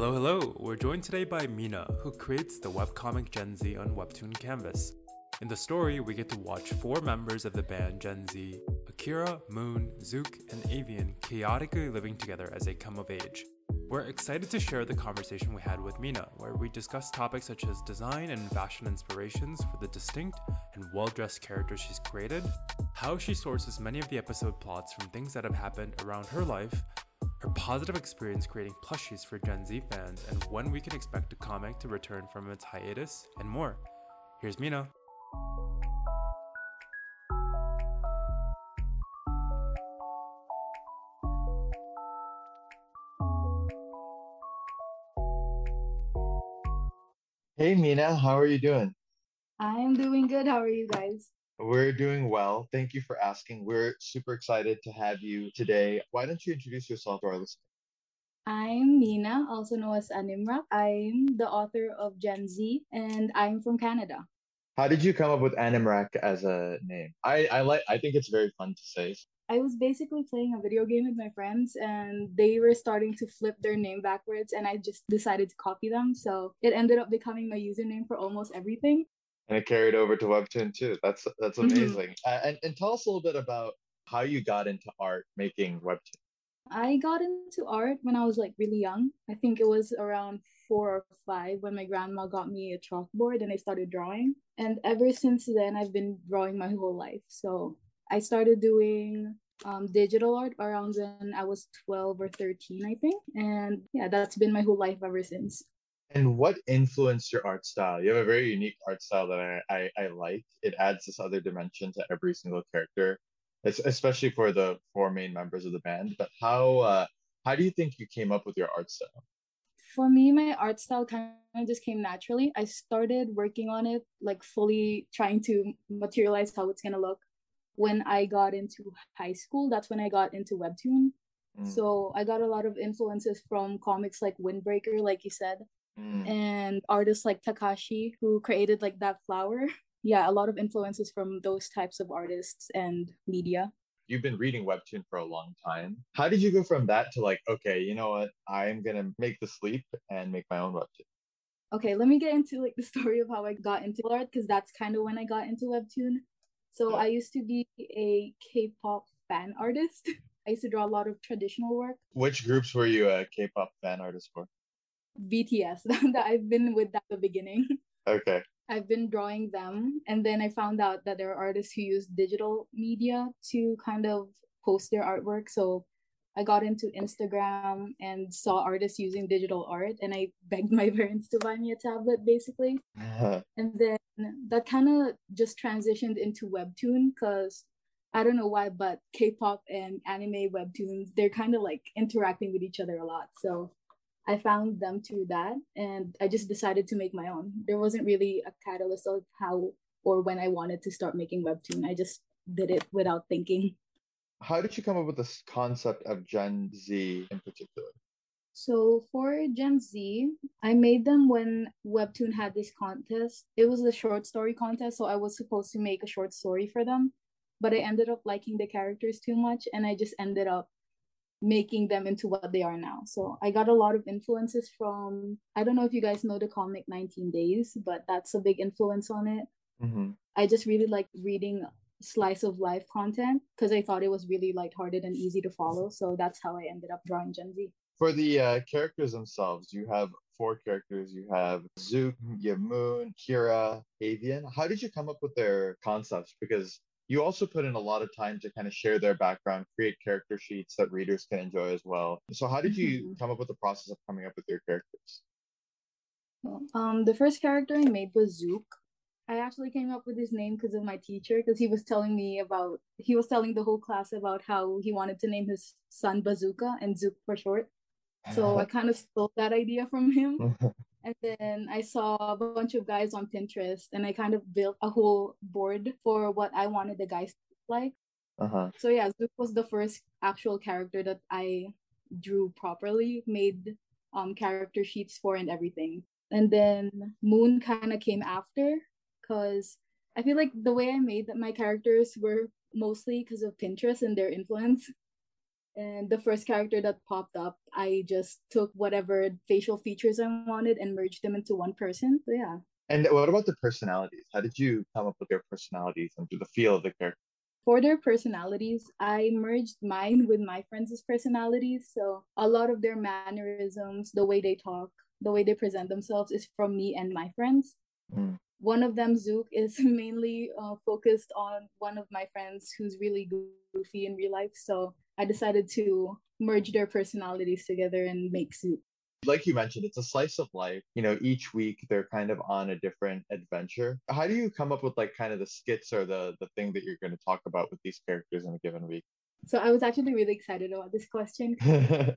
Hello, hello. We're joined today by Mina, who creates the webcomic Gen Z on Webtoon Canvas. In the story, we get to watch four members of the band Gen Z Akira, Moon, Zook, and Avian chaotically living together as they come of age. We're excited to share the conversation we had with Mina, where we discussed topics such as design and fashion inspirations for the distinct and well dressed characters she's created, how she sources many of the episode plots from things that have happened around her life, her positive experience creating plushies for Gen Z fans, and when we can expect the comic to return from its hiatus, and more. Here's Mina. Hey Mina, how are you doing? I'm doing good. How are you guys? We're doing well. Thank you for asking. We're super excited to have you today. Why don't you introduce yourself to our listeners? I'm Mina, also known as Animrak. I'm the author of Gen Z and I'm from Canada. How did you come up with Animrak as a name? I, I like I think it's very fun to say. I was basically playing a video game with my friends and they were starting to flip their name backwards and I just decided to copy them. So it ended up becoming my username for almost everything. And it carried over to Webtoon too. That's that's Mhm. amazing. Uh, and and tell us a little bit about how you got into art making Webtoon. I got into art when I was like really young. I think it was around four or five when my grandma got me a chalkboard and I started drawing. And ever since then, I've been drawing my whole life. So I started doing um, digital art around when I was 12 or 13, I think. And yeah, that's been my whole life ever since. And what influenced your art style? You have a very unique art style that I, I, I like. It adds this other dimension to every single character, es- especially for the four main members of the band. But how uh, how do you think you came up with your art style? For me, my art style kind of just came naturally. I started working on it, like fully trying to materialize how it's gonna look when I got into high school. That's when I got into Webtoon. Mm, So I got a lot of influences from comics like Windbreaker, like you said, mm. and artists like Takashi, who created like that flower. Yeah, a lot of influences from those types of artists and media. You've been reading Webtoon for a long time. How did you go from that to like, okay, you know what? I'm gonna make the leap and make my own Webtoon. Okay, let me get into like the story of how I got into art because that's kind of when I got into Webtoon. So Yeah. I used to be a K-pop fan artist. I used to draw a lot of traditional work. Which groups were you a K-pop fan artist for? BTS, that I've been with at the beginning. Okay. I've been drawing them, and then I found out that there are artists who use digital media to kind of post their artwork. So I got into Instagram and saw artists using digital art, and I begged my parents to buy me a tablet basically. Uh-huh. And then that kind of just transitioned into Webtoon because I don't know why, but K-pop and anime webtoons, they're kind of like interacting with each other a lot. So I found them through that and I just decided to make my own. There wasn't really a catalyst of how or when I wanted to start making webtoon. I just did it without thinking. How did you come up with this concept of Gen Z in particular? So for Gen Z, I made them when Webtoon had this contest. It was a short story contest, so I was supposed to make a short story for them, but I ended up liking the characters too much and I just ended up making them into what they are now. So I got a lot of influences from I don't know if you guys know the comic 19 Days, but that's a big influence on it. hmm I just really like reading slice of life content because I thought it was really lighthearted and easy to follow. So that's how I ended up drawing Gen Z. For the uh, characters themselves, you have four characters. You have Zook, you have Moon, Kira, Avian. How did you come up with their concepts? Because you also put in a lot of time to kind of share their background, create character sheets that readers can enjoy as well. So how did you Mhm. come up with the process of coming up with your characters? Um, the first character I made was Zook. I actually came up with his name because of my teacher, because he was telling me about, he was telling the whole class about how he wanted to name his son Bazooka and Zook for short. So I kind of stole that idea from him. And then I saw a bunch of guys on Pinterest and I kind of built a whole board for what I wanted the guys to look like. uh-huh. So yeah, Zook was the first actual character that I drew properly, made um character sheets for and everything. And then Moon kind of came after because I feel like the way I made that my characters were mostly because of Pinterest and their influence. And the first character that popped up, I just took whatever facial features I wanted and merged them into one person. So yeah. And what about the personalities? How did you come up with their personalities and the feel of the character? For their personalities, I merged mine with my friends' personalities. So a lot of their mannerisms, the way they talk, the way they present themselves is from me and my friends. Mm. One of them, Zook, is mainly uh, focused on one of my friends who's really goofy in real life. So I decided to merge their personalities together and make soup. like you mentioned, it's a slice of life. You know, each week they're kind of on a different adventure. How do you come up with like kind of the skits or the the thing that you're going to talk about with these characters in a given week? So I was actually really excited about this question.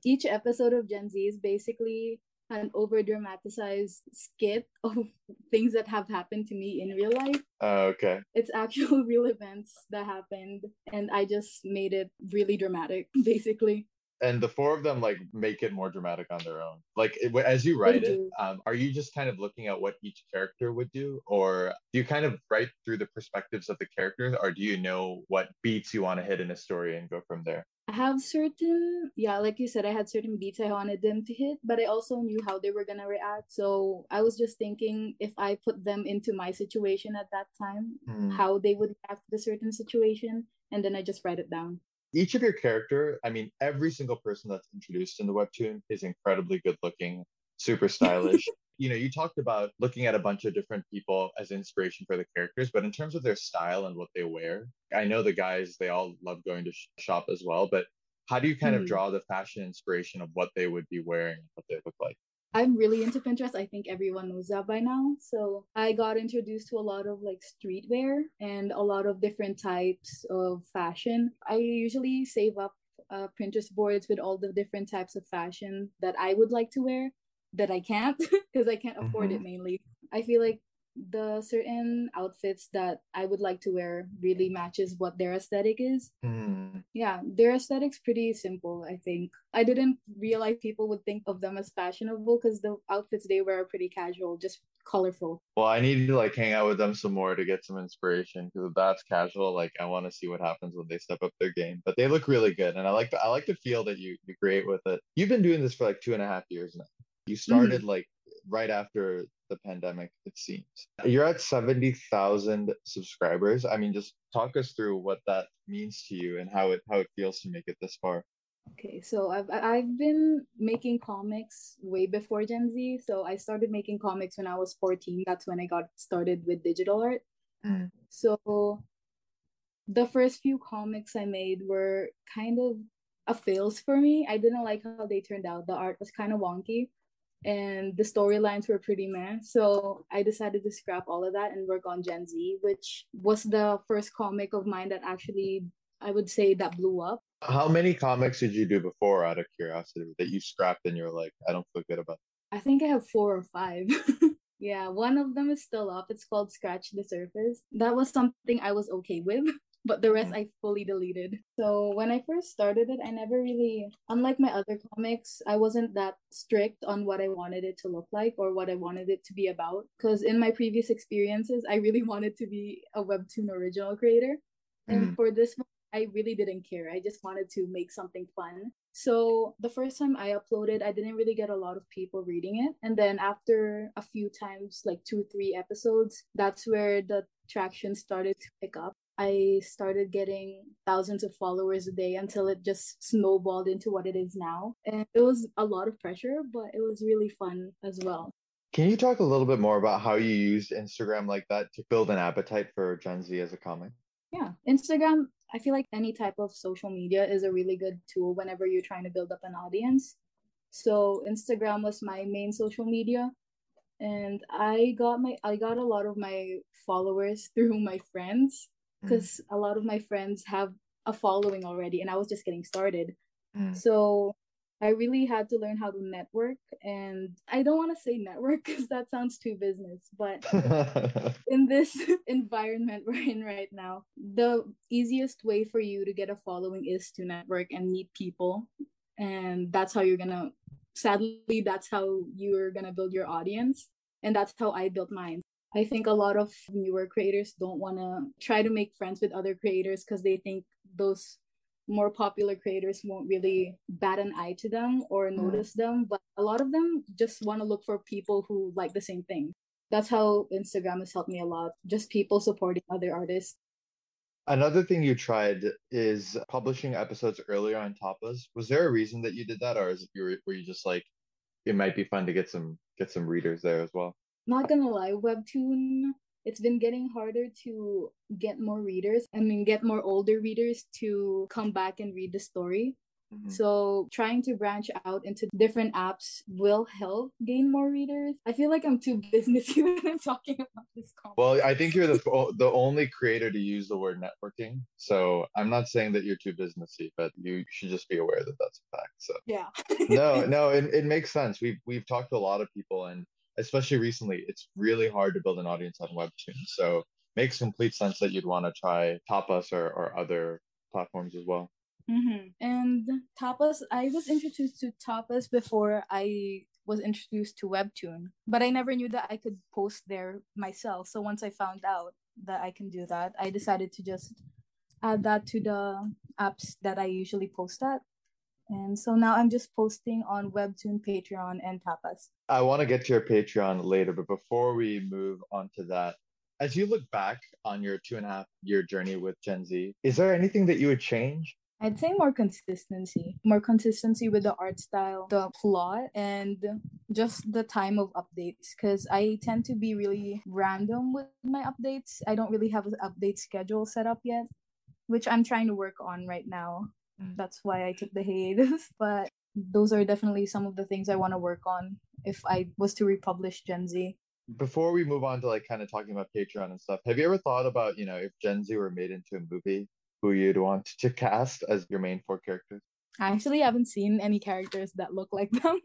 each episode of Gen Z is basically an over dramatized skit of things that have happened to me in real life. Uh, okay. It's actual real events that happened, and I just made it really dramatic, basically. And the four of them like make it more dramatic on their own. Like it, as you write it um, are you just kind of looking at what each character would do? Or do you kind of write through the perspectives of the characters or do you know what beats you want to hit in a story and go from there I have certain, yeah, like you said, I had certain beats I wanted them to hit, but I also knew how they were gonna react. So I was just thinking if I put them into my situation at that time, mm. how they would react to a certain situation, and then I just write it down each of your character, I mean, every single person that's introduced in the webtoon is incredibly good looking, super stylish. You know, you talked about looking at a bunch of different people as inspiration for the characters, but in terms of their style and what they wear, I know the guys, they all love going to sh- shop as well, but how do you kind mm. of hmm. draw the fashion inspiration of what they would be wearing, and what they look like? I'm really into Pinterest. I think everyone knows that by now. So I got introduced to a lot of like streetwear and a lot of different types of fashion. I usually save up uh, Pinterest boards with all the different types of fashion that I would like to wear that I can't because I can't afford mm-hmm. it mainly. I feel like the certain outfits that I would like to wear really matches what their aesthetic is. Mm. Yeah, their aesthetic's pretty simple, I think. I didn't realize people would think of them as fashionable because the outfits they wear are pretty casual, just colorful. Well, I need to like hang out with them some more to get some inspiration because if that's casual, like I want to see what happens when they step up their game. But they look really good, and I like the, I like the feel that you you create with it. You've been doing this for like two and a half years now. You started mm. like right after the pandemic, it seems. You're at 70,000 subscribers. I mean, just talk us through what that means to you and how it how it feels to make it this far. Okay, so I've I've been making comics way before Gen Z. So I started making comics when I was 14. That's when I got started with digital art. Mm. So the first few comics I made were kind of a fails for me. I didn't like how they turned out. The art was kind of wonky and the storylines were pretty meh. So I decided to scrap all of that and work on Gen Z, which was the first comic of mine that actually I would say that blew up. How many comics did you do before out of curiosity that you scrapped and you're like, I don't feel good about? I think I have four or five. yeah, one of them is still up. It's called Scratch the Surface. That was something I was okay with. But the rest mm-hmm. I fully deleted. So when I first started it, I never really, unlike my other comics, I wasn't that strict on what I wanted it to look like or what I wanted it to be about. Because in my previous experiences, I really wanted to be a Webtoon original creator. Mm. And for this one, I really didn't care. I just wanted to make something fun. So the first time I uploaded, I didn't really get a lot of people reading it. And then after a few times, like two, three episodes, that's where the traction started to pick up. I started getting thousands of followers a day until it just snowballed into what it is now. And it was a lot of pressure, but it was really fun as well. Can you talk a little bit more about how you used Instagram like that to build an appetite for Gen Z as a comic? Yeah, Instagram, I feel like any type of social media is a really good tool whenever you're trying to build up an audience. So Instagram was my main social media and I got my I got a lot of my followers through my friends because mm. a lot of my friends have a following already and I was just getting started. Mm. So I really had to learn how to network. And I don't want to say network because that sounds too business, but in this environment we're in right now, the easiest way for you to get a following is to network and meet people. And that's how you're going to, sadly, that's how you're going to build your audience. And that's how I built mine. I think a lot of newer creators don't want to try to make friends with other creators because they think those more popular creators won't really bat an eye to them or Mm. notice them, but a lot of them just want to look for people who like the same thing. That's how Instagram has helped me a lot. Just people supporting other artists. Another thing you tried is publishing episodes earlier on Tapas. Was there a reason that you did that, or is it you were, were you just like it might be fun to get some get some readers there as well? Not gonna lie, Webtoon, it's been getting harder to get more readers. I mean, get more older readers to come back and read the story. Mhm. So trying to branch out into different apps will help gain more readers. I feel like I'm too businessy when I'm talking about this. Conference. Well, I think you're the the only creator to use the word networking. So I'm not saying that you're too businessy, but you should just be aware that that's a fact. So yeah. no, no, it, it makes sense. We've we've talked to a lot of people, and especially recently, it's really hard to build an audience on Webtoon. So makes complete sense that you'd want to try Tapas or, or other platforms as well. hmm And Tapas, I was introduced to Tapas before I was introduced to Webtoon, but I never knew that I could post there myself. So once I found out that I can do that, I decided to just add that to the apps that I usually post at. And so now I'm just posting on Webtoon, Patreon, and Tapas. I want to get to your Patreon later, but before we move on to that, as you look back on your two and a half year journey with Gen Z, is there anything that you would change? I'd say more consistency, more consistency with the art style, the plot, and just the time of updates. Because I tend to be really random with my updates. I don't really have an update schedule set up yet, which I'm trying to work on right now. Mm. That's why I took the hiatus. But those are definitely some of the things I want to work on if I was to republish Gen Z. Before we move on to like kind of talking about Patreon and stuff, have you ever thought about, you know, if Gen Z were made into a movie, who you'd want to cast as your main four characters? I actually haven't seen any characters that look like them.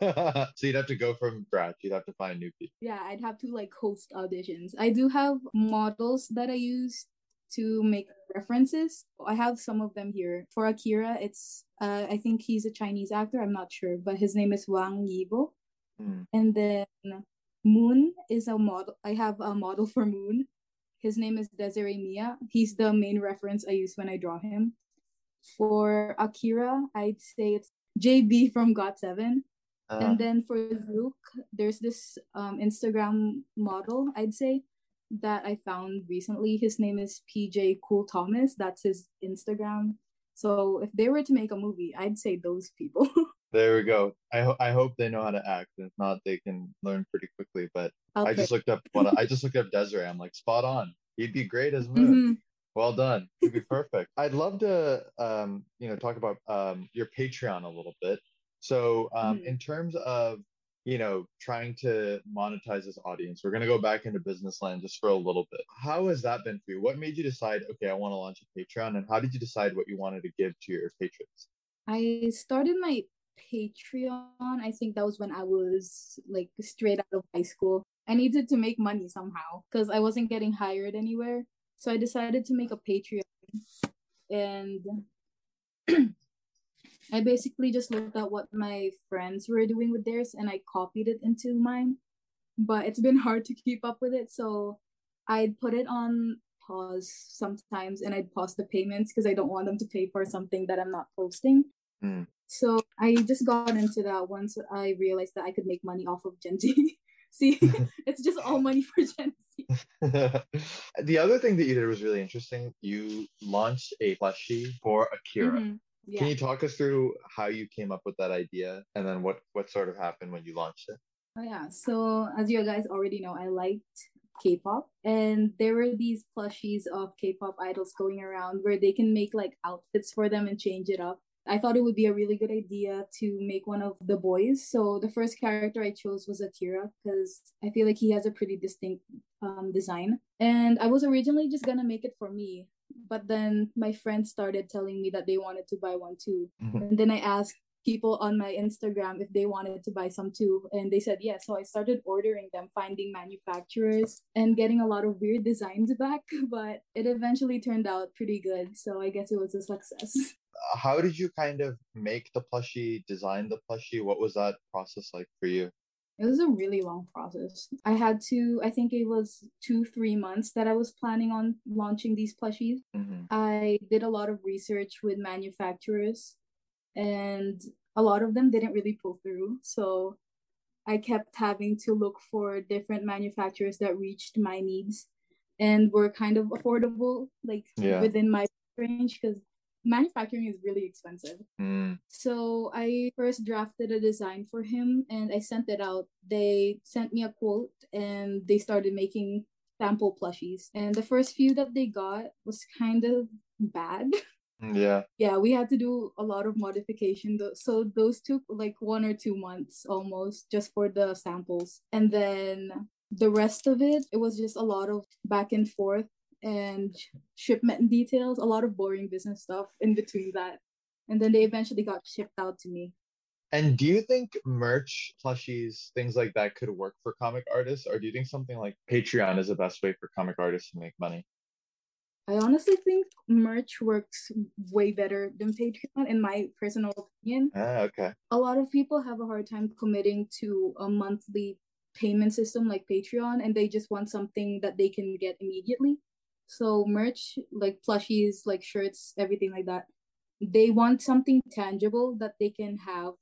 so you'd have to go from scratch. You'd have to find new people. Yeah, I'd have to like host auditions. I do have models that I use to make references. I have some of them here. For Akira, it's uh I think he's a Chinese actor, I'm not sure, but his name is Wang Yibo. Hmm. And then Moon is a model. I have a model for Moon. His name is Desiree Mia. He's the main reference I use when I draw him. For Akira, I'd say it's JB from GOT7. Uh, And then for Zook, there's this um, Instagram model, I'd say, that I found recently. His name is PJ Cool Thomas. That's his Instagram. So if they were to make a movie, I'd say those people. there we go. I ho- I hope they know how to act. If not, they can learn pretty quickly. But I just looked up what I just looked up Desiree. I'm like spot on. He'd be great as Moon. Mhm. Well done. He'd be perfect. I'd love to, um, you know, talk about um, your Patreon a little bit. So, um, Mhm. in terms of, you know, trying to monetize this audience, we're gonna go back into business land just for a little bit. How has that been for you? What made you decide, okay, I want to launch a Patreon, and how did you decide what you wanted to give to your patrons? I started my Patreon. I think that was when I was like straight out of high school. I needed to make money somehow because I wasn't getting hired anywhere. So I decided to make a Patreon. And I basically just looked at what my friends were doing with theirs and I copied it into mine. But it's been hard to keep up with it. So I'd put it on pause sometimes and I'd pause the payments because I don't want them to pay for something that I'm not posting. Mm. So I just got into that once I realized that I could make money off of Gen Z. See, it's just all money for Gen Z. the other thing that you did was really interesting. You launched a plushie for Akira. Mhm. Yeah. Can you talk us through how you came up with that idea and then what what sort of happened when you launched it? Oh, yeah. So as you guys already know, I liked K-pop, and there were these plushies of K-pop idols going around where they can make like outfits for them and change it up. I thought it would be a really good idea to make one of the boys. So the first character I chose was Akira because I feel like he has a pretty distinct um, design. And I was originally just gonna make it for me, but then my friends started telling me that they wanted to buy one too. Mm-hmm. And then I asked people on my Instagram if they wanted to buy some too, and they said yes. So I started ordering them, finding manufacturers, and getting a lot of weird designs back. But it eventually turned out pretty good. So I guess it was a success. How did you kind of make the plushie, design the plushie? What was that process like for you? It was a really long process. I had to, I think it was two, three months that I was planning on launching these plushies. Mhm. I did a lot of research with manufacturers, and a lot of them didn't really pull through. So I kept having to look for different manufacturers that reached my needs and were kind of affordable, like Yeah. within my range, because manufacturing is really expensive. Mm. So I first drafted a design for him and I sent it out. They sent me a quote and they started making sample plushies. And the first few that they got was kind of bad. Yeah. yeah, we had to do a lot of modification. So those took like one or two months almost just for the samples. And then the rest of it, it was just a lot of back and forth and shipment details, a lot of boring business stuff in between that. And then they eventually got shipped out to me. And do you think merch, plushies, things like that could work for comic artists? Or do you think something like Patreon is the best way for comic artists to make money? I honestly think merch works way better than Patreon, in my personal opinion. Ah, okay. a lot of people have a hard time committing to a monthly payment system like Patreon and they just want something that they can get immediately. So merch like plushies, like shirts, everything like that. They want something tangible that they can have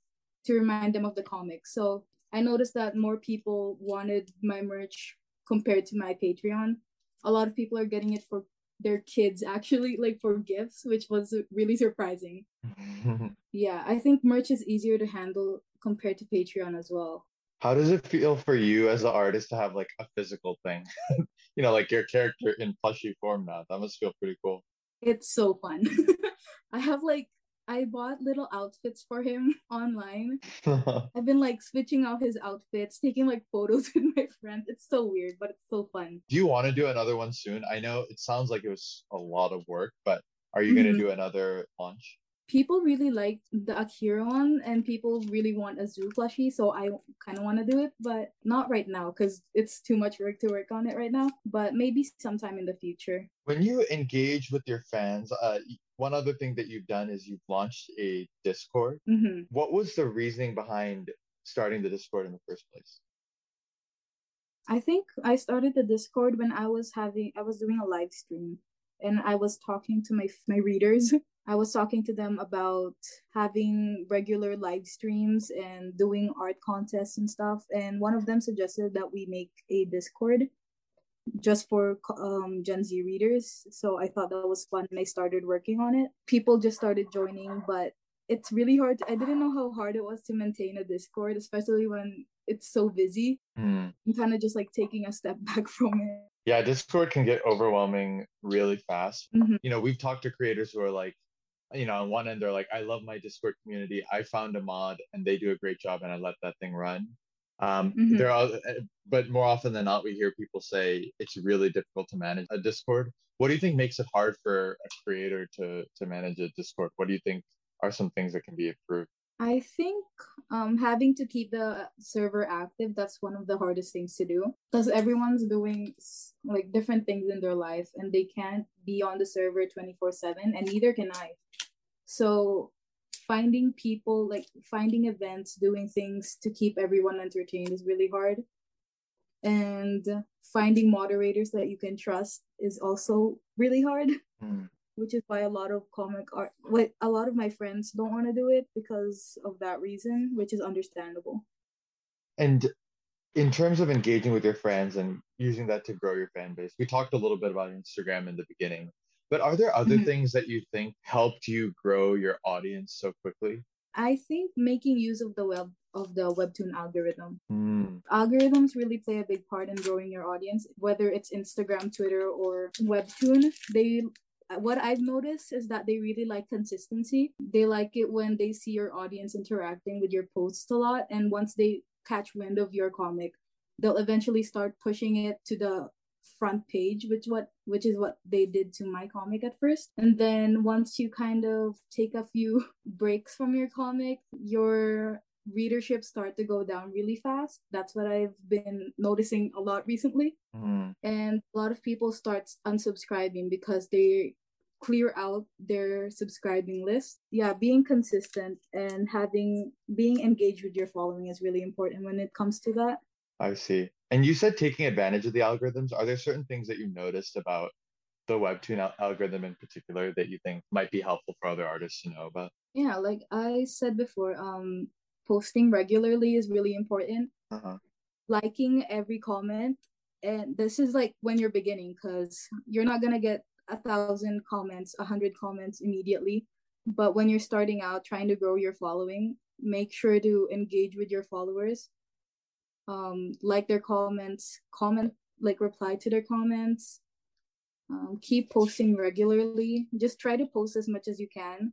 to remind them of the comics. So I noticed that more people wanted my merch compared to my Patreon. A lot of people are getting it for their kids actually like for gifts, which was really surprising. Yeah, I think merch is easier to handle compared to Patreon as well. How does it feel for you as an artist to have like a physical thing? You know, like your character in plushie form now. That must feel pretty cool. It's so fun. I have like I bought little outfits for him online. I've been like switching out his outfits, taking like photos with my friends. It's so weird, but it's so fun. Do you want to do another one soon? I know it sounds like it was a lot of work, but are you going to mm-hmm. do another launch? People really like the Akira one, and people really want a zoo plushie, so I kind of want to do it, but not right now because it's too much work to work on it right now. But maybe sometime in the future. When you engage with your fans, uh, one other thing that you've done is you've launched a Discord. hmm What was the reasoning behind starting the Discord in the first place? I think I started the Discord when I was having I was doing a live stream and I was talking to my my readers. I was talking to them about having regular live streams and doing art contests and stuff and one of them suggested that we make a Discord just for um Gen Z readers. So I thought that was fun and I started working on it. People just started joining, but it's really hard. To, I didn't know how hard it was to maintain a Discord, especially when it's so busy. Hmm. I'm kind of just like taking a step back from it. Yeah, Discord can get overwhelming really fast. Mhm. You know, we've talked to creators who are like, you know, on one end they're like, I love my Discord community. I found a mod and they do a great job and I let that thing run. Um, Mhm. there are, but more often than not, we hear people say it's really difficult to manage a Discord. What do you think makes it hard for a creator to to manage a Discord? What do you think are some things that can be improved? I think um, having to keep the server active, that's one of the hardest things to do because everyone's doing like different things in their life and they can't be on the server 24 7 and neither can I. So finding people, like finding events, doing things to keep everyone entertained is really hard. And finding moderators that you can trust is also really hard. Hmm. Which is why a lot of comic art what a lot of my friends don't want to do it because of that reason which is understandable And in terms of engaging with your friends and using that to grow your fan base, we talked a little bit about Instagram in the beginning, but are there other Mhm. things that you think helped you grow your audience so quickly? i think making use of the web of the webtoon algorithm Hmm. algorithms really play a big part in growing your audience whether it's instagram twitter or webtoon they what i've noticed is that they really like consistency. They like it when they see your audience interacting with your posts a lot and once they catch wind of your comic they'll eventually start pushing it to the front page which what which is what they did to my comic at first. And then once you kind of take a few breaks from your comic your readership start to go down really fast that's what i've been noticing a lot recently Hmm. and a lot of people start unsubscribing because they clear out their subscribing list. Yeah, being consistent and having being engaged with your following is really important when it comes to that. I see. And you said taking advantage of the algorithms. Are there certain things that you noticed about the Webtoon al- algorithm in particular that you think might be helpful for other artists to know about? Yeah, like I said before, um, posting regularly is really important. Uh-huh. Liking every comment, and this is like when you're beginning, because you're not gonna get a thousand comments, a hundred comments immediately. But when you're starting out, trying to grow your following, make sure to engage with your followers. Um, like their comments, comment, like reply to their comments. Um, keep posting regularly. Just try to post as much as you can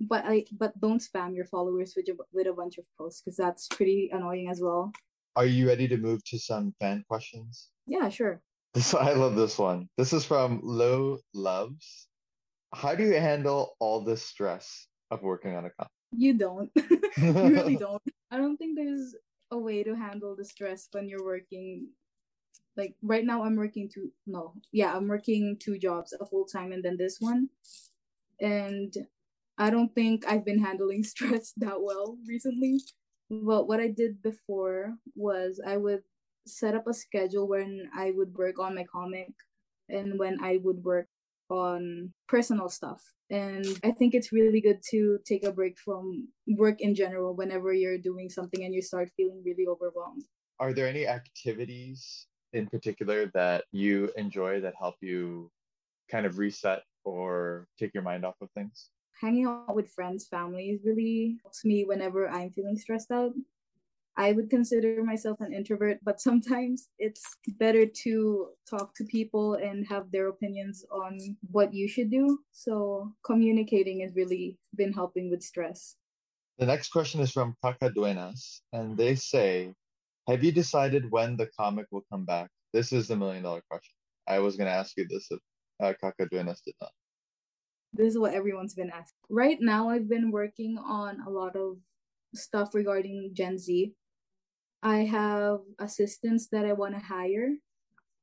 but I but don't spam your followers with a, with a bunch of posts because that's pretty annoying as well. Are you ready to move to some fan questions? Yeah, sure. This I love this one. This is from Low Loves. How do you handle all this stress of working on a comic? You don't. you really don't. I don't think there's a way to handle the stress when you're working. Like right now, I'm working two. No, yeah, I'm working two jobs, a full time and then this one, and I don't think I've been handling stress that well recently. But what I did before was I would set up a schedule when I would work on my comic and when I would work on personal stuff. And I think it's really good to take a break from work in general whenever you're doing something and you start feeling really overwhelmed. Are there any activities in particular that you enjoy that help you kind of reset or take your mind off of things? Hanging out with friends, families really helps me whenever I'm feeling stressed out. I would consider myself an introvert, but sometimes it's better to talk to people and have their opinions on what you should do. So communicating has really been helping with stress. The next question is from Cacaduenas, and they say, Have you decided when the comic will come back? This is the million dollar question. I was going to ask you this if uh, Cacaduenas did not this is what everyone's been asking. Right now, I've been working on a lot of stuff regarding Gen Z. I have assistants that I want to hire.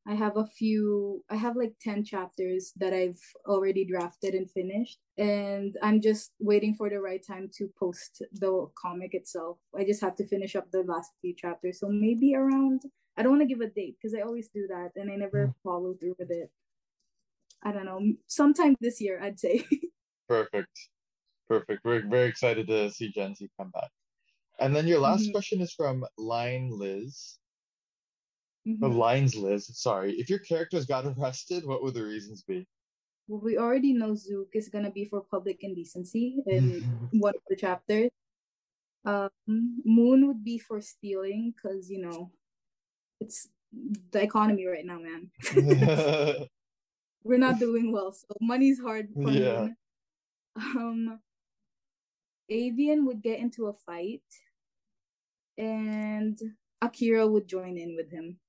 I have a few, I have like 10 chapters that I've already drafted and finished. And I'm just waiting for the right time to post the comic itself. I just have to finish up the last few chapters. So maybe around, I don't want to give a date because I always do that and I never mm. follow through with it. I don't know, sometime this year, I'd say. Perfect. Perfect. We're very excited to see Gen Z come back. And then your last mm-hmm. question is from Line Liz. Mm-hmm. Oh, Lines Liz, sorry. If your characters got arrested, what would the reasons be? Well, we already know Zook is gonna be for public indecency in one of the chapters. Um, Moon would be for stealing because you know it's the economy right now, man. we're not doing well, so money's hard for yeah. me. Um, Avian would get into a fight, and Akira would join in with him.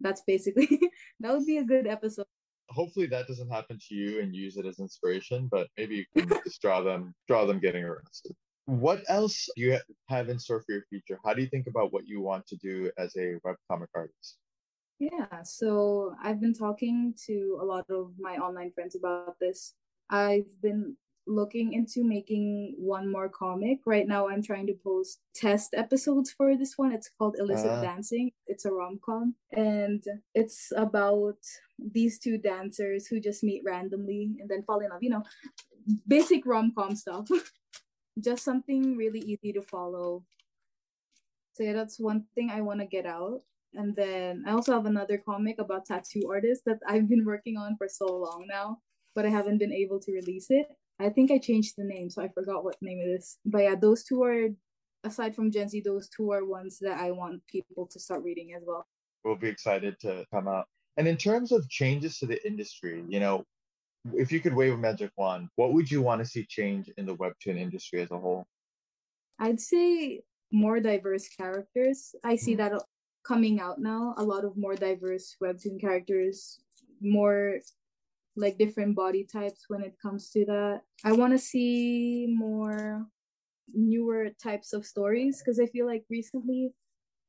That's basically that would be a good episode. Hopefully that doesn't happen to you and use it as inspiration, but maybe you can just draw them draw them getting arrested. What else do you have in store for your future? How do you think about what you want to do as a webcomic artist? Yeah, so I've been talking to a lot of my online friends about this. I've been looking into making one more comic. Right now, I'm trying to post test episodes for this one. It's called Illicit uh. Dancing. It's a rom com, and it's about these two dancers who just meet randomly and then fall in love. You know, basic rom com stuff. just something really easy to follow. So yeah, that's one thing I want to get out. And then I also have another comic about tattoo artists that I've been working on for so long now, but I haven't been able to release it. I think I changed the name, so I forgot what name it is. But yeah, those two are, aside from Gen Z, those two are ones that I want people to start reading as well. We'll be excited to come out. And in terms of changes to the industry, you know, if you could wave a magic wand, what would you want to see change in the webtoon industry as a whole? I'd say more diverse characters. I see mm-hmm. that coming out now a lot of more diverse webtoon characters more like different body types when it comes to that i want to see more newer types of stories because i feel like recently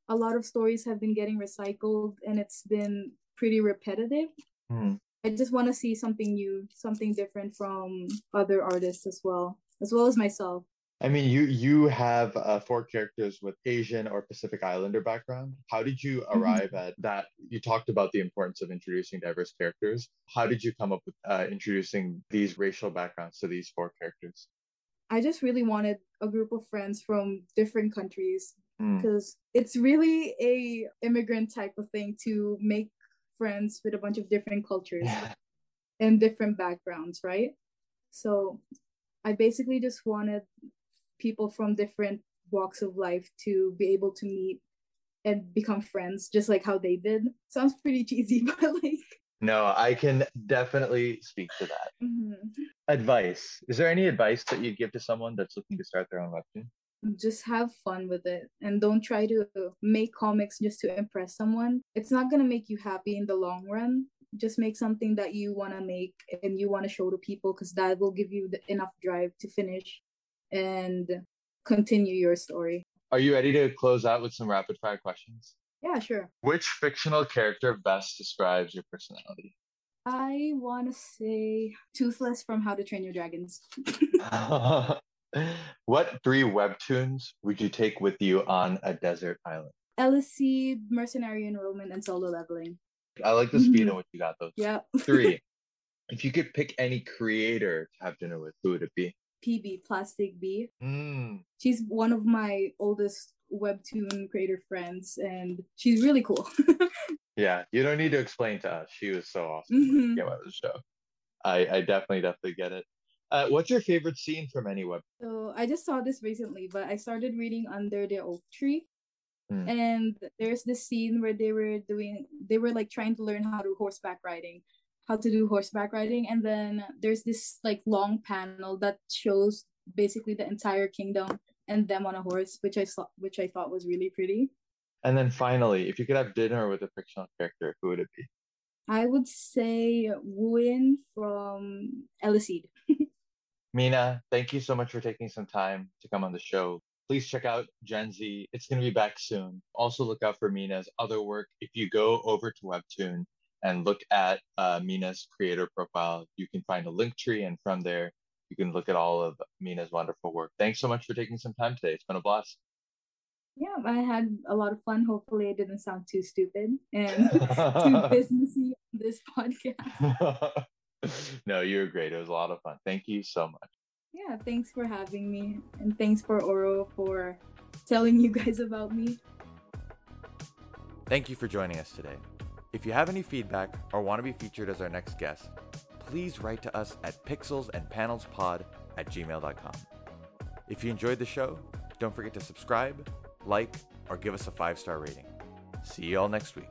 a lot of stories have been getting recycled and it's been pretty repetitive mm. I just want to see something new, something different from other artists as well, as well as myself. I mean, you you have uh, four characters with Asian or Pacific Islander background. How did you Mm-hmm. arrive at that? You talked about the importance of introducing diverse characters. How did you come up with uh, introducing these racial backgrounds to these four characters? I just really wanted a group of friends from different countries because it's really a immigrant type of thing to make friends with a bunch of different cultures and different backgrounds, right? So I basically just wanted people from different walks of life to be able to meet and become friends just like how they did. Sounds pretty cheesy, but like No, I can definitely speak to that. mhm. Advice. Is there any advice that you'd give to someone that's looking to start their own webtoon? just have fun with it and don't try to make comics just to impress someone. It's not going to make you happy in the long run. Just make something that you want to make and you want to show to people because that will give you the, enough drive to finish and continue your story. Are you ready to close out with some rapid fire questions? Yeah, sure. Which fictional character best describes your personality? I want to say Toothless from How to Train Your Dragons. what three webtoons would you take with you on a desert island? LSC, Mercenary Enrollment, and Solo Leveling. I like the speed in which you got those. Yeah. Three. if you could pick any creator to have dinner with, who would it be? PB, Plastic B. Mm, she's one of my oldest webtoon creator friends and she's really cool yeah, you don't need to explain to us. She was so awesome. Mhm. Yeah, about the show. I, I definitely, definitely get it. Uh, what's your favorite scene from any web? so i just saw this recently but i started reading under the oak tree Hmm. and there's this scene where they were doing they were like trying to learn how to horseback riding how to do horseback riding and then there's this like long panel that shows basically the entire kingdom and them on a horse which i saw which i thought was really pretty And then finally, if you could have dinner with a fictional character, who would it be? i would say Wooin from Eliceed. Mina, thank you so much for taking some time to come on the show. Please check out Gen Z. It's going to be back soon. Also, look out for Mina's other work. If you go over to Webtoon and look at uh, Mina's creator profile, you can find a link tree, and from there, you can look at all of Mina's wonderful work. Thanks so much for taking some time today. It's been a blast. Yeah, I had a lot of fun. Hopefully, I didn't sound too stupid and too businessy on this podcast. no, you were great. It was a lot of fun. Thank you so much. Yeah, thanks for having me, and thanks for Oro for telling you guys about me. Thank you for joining us today. If you have any feedback or want to be featured as our next guest, please write to us at pixelsandpanelspod at gmail.com. If you enjoyed the show, don't forget to subscribe, like, or give us a five star rating. See you all next week.